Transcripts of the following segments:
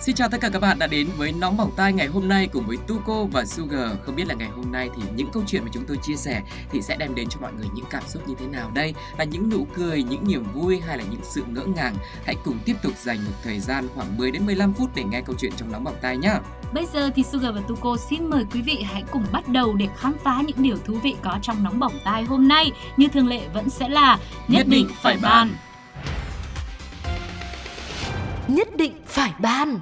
Xin chào tất cả các bạn đã đến với Nóng Bỏng Tai ngày hôm nay cùng với Tuko và Sugar. Không biết là ngày hôm nay thì những câu chuyện mà chúng tôi chia sẻ thì sẽ đem đến cho mọi người những cảm xúc như thế nào đây? Là những nụ cười, những niềm vui hay là những sự ngỡ ngàng? Hãy cùng tiếp tục dành một thời gian khoảng 10 đến 15 phút để nghe câu chuyện trong Nóng Bỏng Tai nhé. Bây giờ thì Sugar và Tuko xin mời quý vị hãy cùng bắt đầu để khám phá những điều thú vị có trong Nóng Bỏng Tai hôm nay. Như thường lệ vẫn sẽ là Nhất định phải bàn. Nhất định phải ban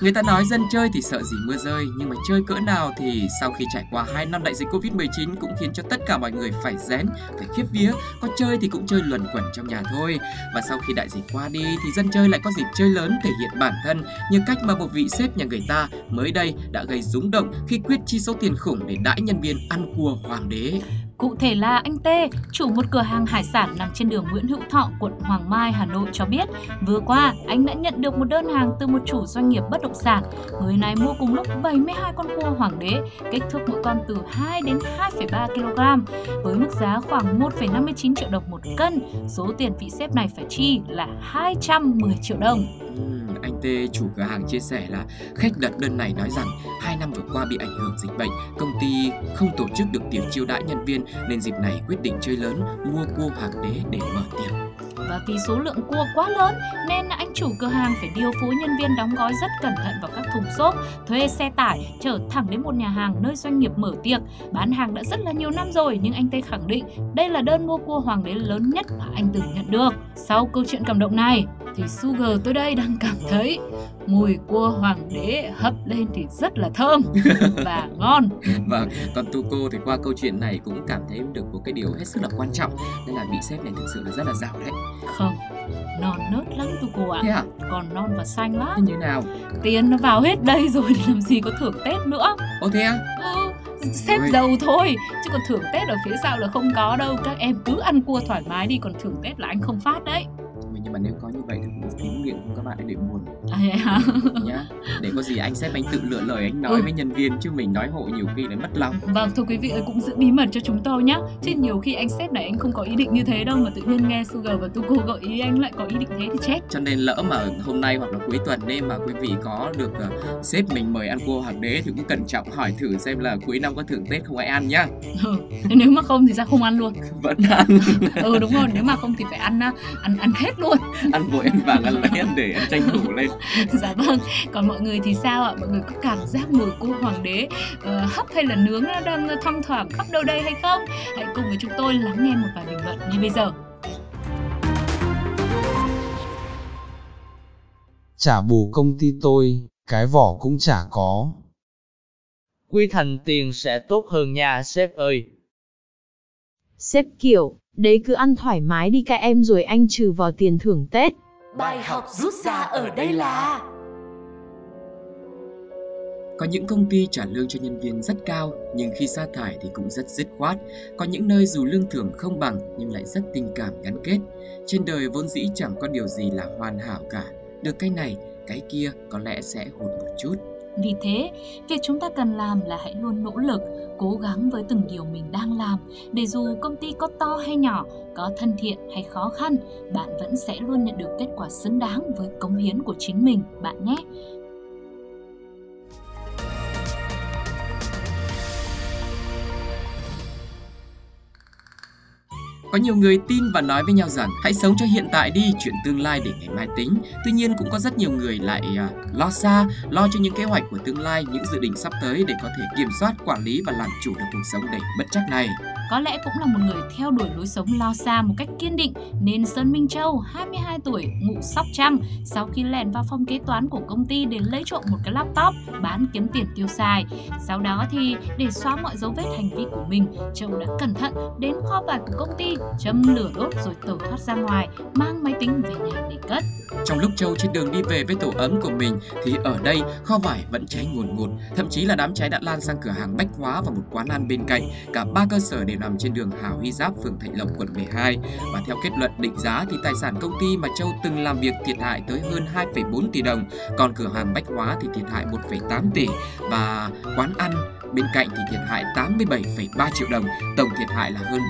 Người ta nói dân chơi thì sợ gì mưa rơi, nhưng mà chơi cỡ nào thì sau khi trải qua 2 năm đại dịch Covid-19 cũng khiến cho tất cả mọi người phải rén, phải khiếp vía, có chơi thì cũng chơi luẩn quẩn trong nhà thôi. Và sau khi đại dịch qua đi thì dân chơi lại có dịp chơi lớn thể hiện bản thân như cách mà một vị sếp nhà người ta mới đây đã gây rúng động khi quyết chi số tiền khủng để đãi nhân viên ăn cua hoàng đế. Cụ thể là anh T, chủ một cửa hàng hải sản nằm trên đường Nguyễn Hữu Thọ, quận Hoàng Mai, Hà Nội cho biết, vừa qua anh đã nhận được một đơn hàng từ một chủ doanh nghiệp bất động sản. Người này mua cùng lúc 72 con cua hoàng đế, kích thước mỗi con từ 2 đến 2,3 kg, với mức giá khoảng 1,59 triệu đồng một cân. Số tiền vị xếp này phải chi là 210 triệu đồng. Ừ. Anh T chủ cửa hàng chia sẻ là khách đặt đơn này nói rằng hai năm vừa qua bị ảnh hưởng dịch bệnh, công ty không tổ chức được tiệc chiêu đãi nhân viên nên dịp này quyết định chơi lớn mua cua hoàng đế để mở tiệc. Và vì số lượng cua quá lớn nên anh chủ cửa hàng phải điều phối nhân viên đóng gói rất cẩn thận vào các thùng xốp, thuê xe tải chở thẳng đến một nhà hàng nơi doanh nghiệp mở tiệc. Bán hàng đã rất là nhiều năm rồi nhưng anh Tê khẳng định đây là đơn mua cua hoàng đế lớn nhất mà anh từng nhận được. Sau câu chuyện cảm động này thì Sugar tôi đây đang cảm thấy mùi cua hoàng đế hấp lên thì rất là thơm và ngon. Và còn Tuko thì qua câu chuyện này cũng cảm thấy được một cái điều hết sức là quan trọng nên là vị sếp này thực sự là rất là giàu đấy. Không, non nớt lắm Tuko ạ. Thế à? Còn non và xanh lắm. Thế như nào? Tiền nó vào hết đây rồi làm gì có thưởng Tết nữa. Ô thế à? Ừ, xếp giàu thôi chứ còn thưởng Tết ở phía sau là không có đâu các em cứ ăn cua thoải mái đi còn thưởng Tết là anh không phát đấy Nhưng mà nếu có như vậy thì cũng tiếng miệng của các bạn để buồn à, hả? nhá. Để có gì anh sếp anh tự lựa lời anh nói Ừ. với nhân viên chứ mình nói hộ nhiều khi lại mất lòng. vâng thưa quý vị ơi cũng giữ bí mật cho chúng tôi nhá chứ nhiều khi anh sếp này anh không có ý định như thế đâu mà tự nhiên nghe Sugar và Tuko gợi ý anh lại có ý định thế thì chết Cho nên lỡ mà hôm nay hoặc là cuối tuần đêm mà quý vị có được ờ, sếp mình mời ăn cua hoàng đế thì cũng cẩn trọng hỏi thử xem là cuối năm có thưởng Tết không ai ăn nhá. ừ. nếu mà không thì sao không ăn luôn Vẫn ăn, ừ đúng rồi nếu mà không thì phải ăn á, ăn ăn hết luôn ăn vội ăn vàng ăn lấy ăn để ăn tranh thủ lên. dạ vâng còn mọi người thì sao ạ mọi người có cảm giác mùi cua hoàng đế ờ, hấp hay là nướng nó đang thoang thoảng khắp đâu đây hay không hãy cùng với chúng tôi lắng nghe một vài bình luận ngay bây giờ trả bù công ty tôi, cái vỏ cũng chả có. quy thành tiền sẽ tốt hơn nha sếp ơi. Sếp kiểu, đấy cứ ăn thoải mái đi các em rồi anh trừ vào tiền thưởng Tết. Bài học rút ra ở đây là Có những công ty trả lương cho nhân viên rất cao nhưng khi sa thải thì cũng rất dứt khoát. Có những nơi dù lương thưởng không bằng nhưng lại rất tình cảm gắn kết. Trên đời vốn dĩ chẳng có điều gì là hoàn hảo cả. Được cái này, cái kia có lẽ sẽ hụt một chút vì thế, việc chúng ta cần làm là hãy luôn nỗ lực, cố gắng với từng điều mình đang làm, để dù công ty có to hay nhỏ, có thân thiện hay khó khăn, bạn vẫn sẽ luôn nhận được kết quả xứng đáng với cống hiến của chính mình, bạn nhé. Có nhiều người tin và nói với nhau rằng hãy sống cho hiện tại đi, chuyện tương lai để ngày mai tính. Tuy nhiên cũng có rất nhiều người lại uh, lo xa, lo cho những kế hoạch của tương lai, những dự định sắp tới để có thể kiểm soát, quản lý và làm chủ được cuộc sống đầy bất chắc này. Có lẽ cũng là một người theo đuổi lối sống lo xa một cách kiên định nên Sơn Minh Châu, 22 tuổi, ngụ Sóc Trăng, sau khi lẻn vào phòng kế toán của công ty để lấy trộm một cái laptop bán kiếm tiền tiêu xài. Sau đó thì để xóa mọi dấu vết hành vi của mình, Châu đã cẩn thận đến kho bạc của công ty, châm lửa đốt rồi tẩu thoát ra ngoài, mang máy tính về nhà để cất. Trong lúc Châu trên đường đi về với tổ ấm của mình thì ở đây kho vải vẫn cháy ngùn ngụt, thậm chí là đám cháy đã lan sang cửa hàng bách hóa và một quán ăn bên cạnh. Cả ba cơ sở đều nằm trên đường Hào Huy Giáp, phường Thạnh Lộc, quận 12. Và theo kết luận định giá thì tài sản công ty mà Châu từng làm việc thiệt hại tới hơn 2,4 tỷ đồng, còn cửa hàng bách hóa thì thiệt hại 1,8 tỷ và quán ăn bên cạnh thì thiệt hại 87,3 triệu đồng, tổng thiệt hại là hơn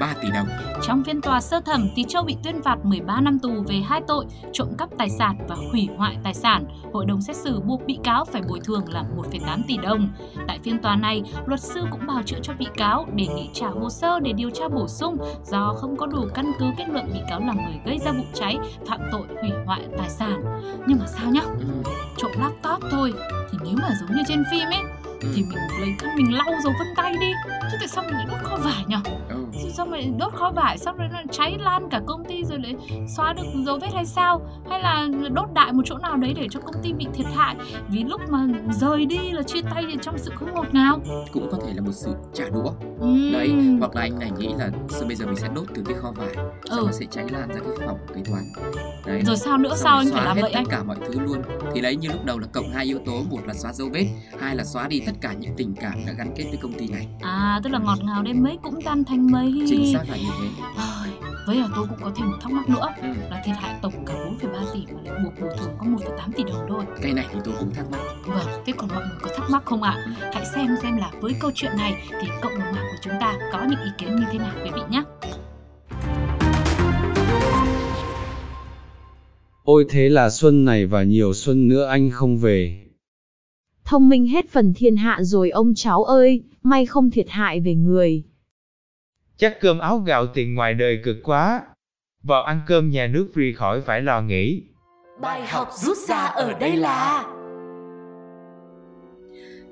4,3 tỷ đồng. Trong phiên tòa sơ thẩm thì Châu bị tuyên phạt 13 năm tù về hai tội trộm cắp tài sản và hủy hoại tài sản. Hội đồng xét xử buộc bị cáo phải bồi thường là 1,8 tỷ đồng. Tại phiên tòa này, luật sư cũng bào chữa cho bị cáo đề nghị trả hồ sơ để điều tra bổ sung do không có đủ căn cứ kết luận bị cáo là người gây ra vụ cháy, phạm tội hủy hoại tài sản. Nhưng mà sao nhá? Ừ. Trộm laptop thôi thì nếu mà giống như trên phim ấy Ừ. thì mình lấy khăn mình lau dấu vân tay đi chứ tại sao mình lại đốt kho vải nhỉ Ừ. Chứ sao mày đốt kho vải xong rồi nó cháy lan cả công ty rồi lại xóa được dấu vết hay sao hay là đốt đại một chỗ nào đấy để cho công ty bị thiệt hại vì lúc mà rời đi là chia tay thì trong sự không ngọt ngào Cũng có thể là một sự trả đũa. Ừm. Đấy, hoặc là anh này nghĩ là "Sao bây giờ mình sẽ đốt từ cái kho vải, xong Ừ. nó sẽ cháy lan ra cái phòng kế toán. Đấy. rồi sao nữa Xong sao rồi anh phải làm hết vậy tất anh cả mọi thứ luôn thì đấy như lúc đầu là cộng hai yếu tố một là xóa dấu vết hai là xóa đi tất cả những tình cảm đã gắn kết với công ty này à tức là ngọt ngào đến mấy cũng tan thành mây chính xác là như thế Ôi, với là tôi cũng có thêm một thắc mắc nữa ừ. là thiệt hại tổng cả 4,3 tỷ mà lại buộc bồi thường có 1,8 tỷ đồng thôi cái này thì tôi cũng thắc mắc Vâng, thế còn mọi người có thắc mắc không ạ? Hãy xem xem là với câu chuyện này thì cộng đồng mạng của chúng ta có những ý kiến như thế nào quý vị nhé. Ôi thế là xuân này và nhiều xuân nữa anh không về. Thông minh hết phần thiên hạ rồi ông cháu ơi, may không thiệt hại về người. Chắc cơm áo gạo tiền ngoài đời cực quá. Vào ăn cơm nhà nước free khỏi phải lo nghĩ. Bài học rút ra ở đây là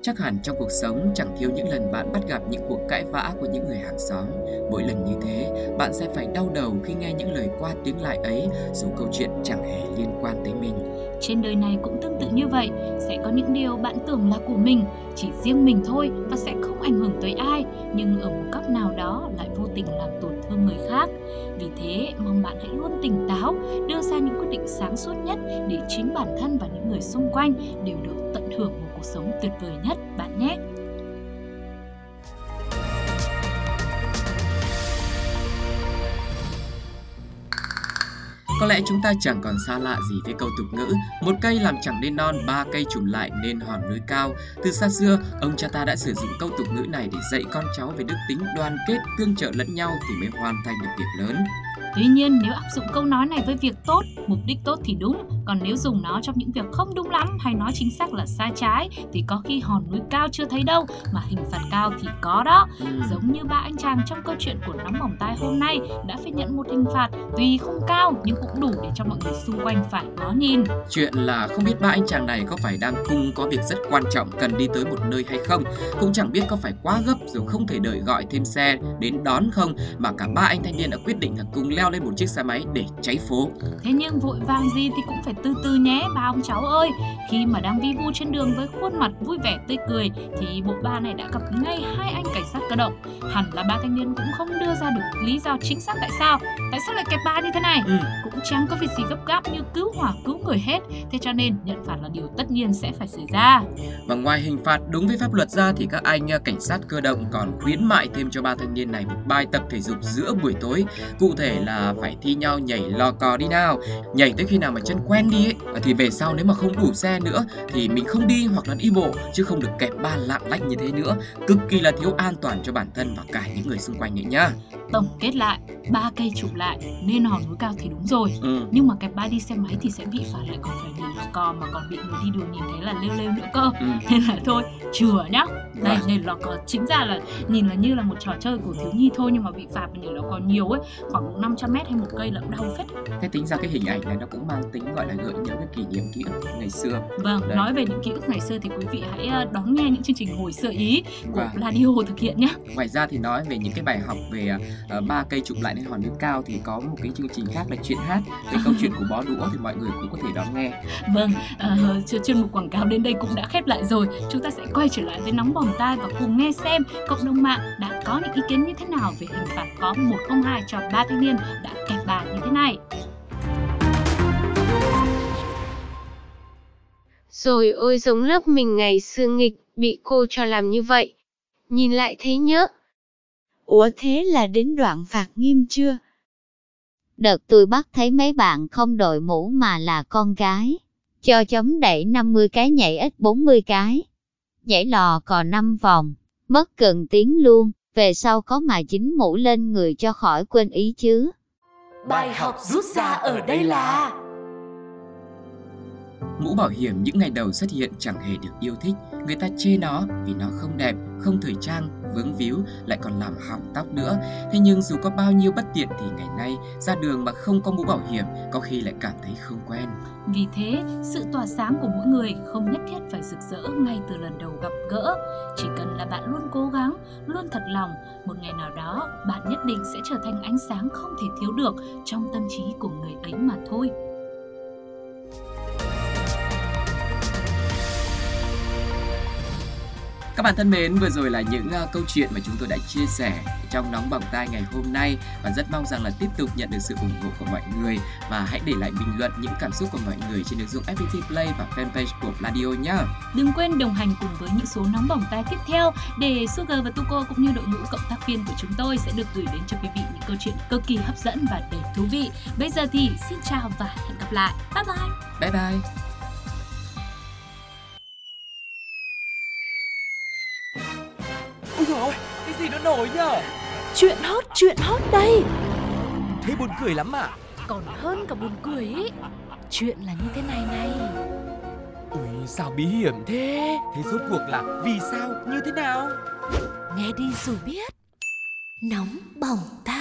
chắc hẳn trong cuộc sống chẳng thiếu những lần bạn bắt gặp những cuộc cãi vã của những người hàng xóm mỗi lần như thế bạn sẽ phải đau đầu khi nghe những lời qua tiếng lại ấy dù câu chuyện chẳng hề liên quan tới mình trên đời này cũng tương tự như vậy, sẽ có những điều bạn tưởng là của mình, chỉ riêng mình thôi và sẽ không ảnh hưởng tới ai, nhưng ở một góc nào đó lại vô tình làm tổn thương người khác. Vì thế, mong bạn hãy luôn tỉnh táo, đưa ra những quyết định sáng suốt nhất để chính bản thân và những người xung quanh đều được tận hưởng một cuộc sống tuyệt vời nhất bạn nhé. Có lẽ chúng ta chẳng còn xa lạ gì với câu tục ngữ Một cây làm chẳng nên non, ba cây trùm lại nên hòn núi cao. Từ xa xưa, ông cha ta đã sử dụng câu tục ngữ này để dạy con cháu về đức tính đoàn kết, tương trợ lẫn nhau thì mới hoàn thành được việc lớn. Tuy nhiên, nếu áp dụng câu nói này với việc tốt, mục đích tốt thì đúng, còn nếu dùng nó trong những việc không đúng lắm hay nói chính xác là sai trái thì có khi hòn núi cao chưa thấy đâu mà hình phạt cao thì có đó. Ừm. Giống như ba anh chàng trong câu chuyện của nóng bỏng tai hôm nay đã phải nhận một hình phạt tuy không cao nhưng cũng đủ để cho mọi người xung quanh phải ngó nhìn. Chuyện là không biết ba anh chàng này có phải đang cùng có việc rất quan trọng cần đi tới một nơi hay không Cũng chẳng biết có phải quá gấp rồi không thể đợi gọi thêm xe đến đón không Mà cả ba anh thanh niên đã quyết định là cùng leo lên một chiếc xe máy để cháy phố Thế nhưng vội vàng gì thì cũng phải từ từ nhé ba ông cháu ơi Khi mà đang vi vu trên đường với khuôn mặt vui vẻ tươi cười Thì bộ ba này đã gặp ngay hai anh cảnh sát cơ động Hẳn là ba thanh niên cũng không đưa ra được lý do chính xác tại sao Tại sao lại kẹp ba như thế này ừ. Cũng chẳng có việc gì gấp gáp như cứu hỏa cứu người hết Thế cho nên nhận phạt là điều tất nhiên sẽ phải xảy ra Và ngoài hình phạt đúng với pháp luật ra thì các anh à, cảnh sát cơ động còn khuyến mại thêm cho ba thanh niên này một bài tập thể dục giữa buổi tối. Cụ thể là phải thi nhau nhảy lò cò đi nào. Nhảy tới khi nào mà chân quen đi ấy thì về sau nếu mà không đủ xe nữa thì mình không đi hoặc là đi bộ chứ không được kẹp ba lạng lách như thế nữa. Cực kỳ là thiếu an toàn cho bản thân và cả những người xung quanh nữa nhá. Tổng kết lại, ba cây chụp lại nên hòn núi cao thì đúng rồi Ừ. Nhưng mà kẹp ba đi xe máy thì sẽ bị phạt lại còn phải nhìn lò cò mà còn bị người đi đường nhìn thấy là lêu lêu nữa cơ Ừ. Nên là thôi, chừa nhá Đây, Vâng. nhảy lò cò chính ra là nhìn là như là một trò chơi của thiếu nhi thôi Nhưng mà bị phạt nhảy lò cò nhiều ấy Khoảng 500 mét hay một cây là cũng đau phết Thế tính ra cái hình ảnh này nó cũng mang tính gọi là gợi nhớ cái kỷ niệm ký ức ngày xưa. Vâng, Đấy. nói về những ký ức ngày xưa thì quý vị hãy ờ, đón nghe những chương trình hồi xưa ý của Vâng. Radio thực hiện nhé Ngoài ra thì nói về những cái bài học về ờ, ba cây chụp lại lên hòn núi cao thì có một cái chương trình khác là chuyện hát về câu chuyện của bó đũa thì mọi người cũng có thể đón nghe. Vâng, uh, chuyên mục quảng cáo đến đây cũng đã khép lại rồi Chúng ta sẽ quay trở lại với nóng bỏng tai và cùng nghe xem cộng đồng mạng đã có những ý kiến như thế nào về hình phạt có 102 cho ba thanh niên đã kẹp bà như thế này Rồi ôi giống lớp mình ngày xưa nghịch, bị cô cho làm như vậy. Nhìn lại thấy nhớ. Ủa thế là đến đoạn phạt nghiêm chưa? Đợt tôi bắt thấy mấy bạn không đội mũ mà là con gái. Cho chấm đẩy 50 cái nhảy ít 40 cái. Nhảy lò còn 5 vòng, mất gần tiếng luôn, về sau có mà chính mũ lên người cho khỏi quên ý chứ. Bài học rút ra ở đây là Mũ bảo hiểm những ngày đầu xuất hiện chẳng hề được yêu thích, người ta chê nó vì nó không đẹp, không thời trang, vướng víu, lại còn làm hỏng tóc nữa. Thế nhưng dù có bao nhiêu bất tiện thì ngày nay ra đường mà không có mũ bảo hiểm có khi lại cảm thấy không quen. Vì thế, sự tỏa sáng của mỗi người không nhất thiết phải rực rỡ ngay từ lần đầu gặp gỡ. Chỉ cần là bạn luôn cố gắng, luôn thật lòng, một ngày nào đó bạn nhất định sẽ trở thành ánh sáng không thể thiếu được trong tâm trí của người ấy mà thôi. Các bạn thân mến, vừa rồi là những uh, câu chuyện mà chúng tôi đã chia sẻ trong nóng bỏng tai ngày hôm nay và rất mong rằng là tiếp tục nhận được sự ủng hộ của mọi người và hãy để lại bình luận những cảm xúc của mọi người trên ứng dụng FPT Play và fanpage của Radio nhé. Đừng quên đồng hành cùng với những số nóng bỏng tai tiếp theo để Sugar và Tuko cũng như đội ngũ cộng tác viên của chúng tôi sẽ được gửi đến cho quý vị những câu chuyện cực kỳ hấp dẫn và đầy thú vị. Bây giờ thì xin chào và hẹn gặp lại. Bye bye. Bye bye. Ôi dồi ôi, cái gì nó nổi nhở? Chuyện hot, chuyện hot đây. Thế buồn cười lắm à? Còn hơn cả buồn cười ý. Chuyện là như thế này này. Ui sao bí hiểm thế? Thế rốt cuộc là vì sao? Như thế nào? Nghe đi rồi biết. Nóng bỏng tai